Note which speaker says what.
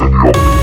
Speaker 1: Señor.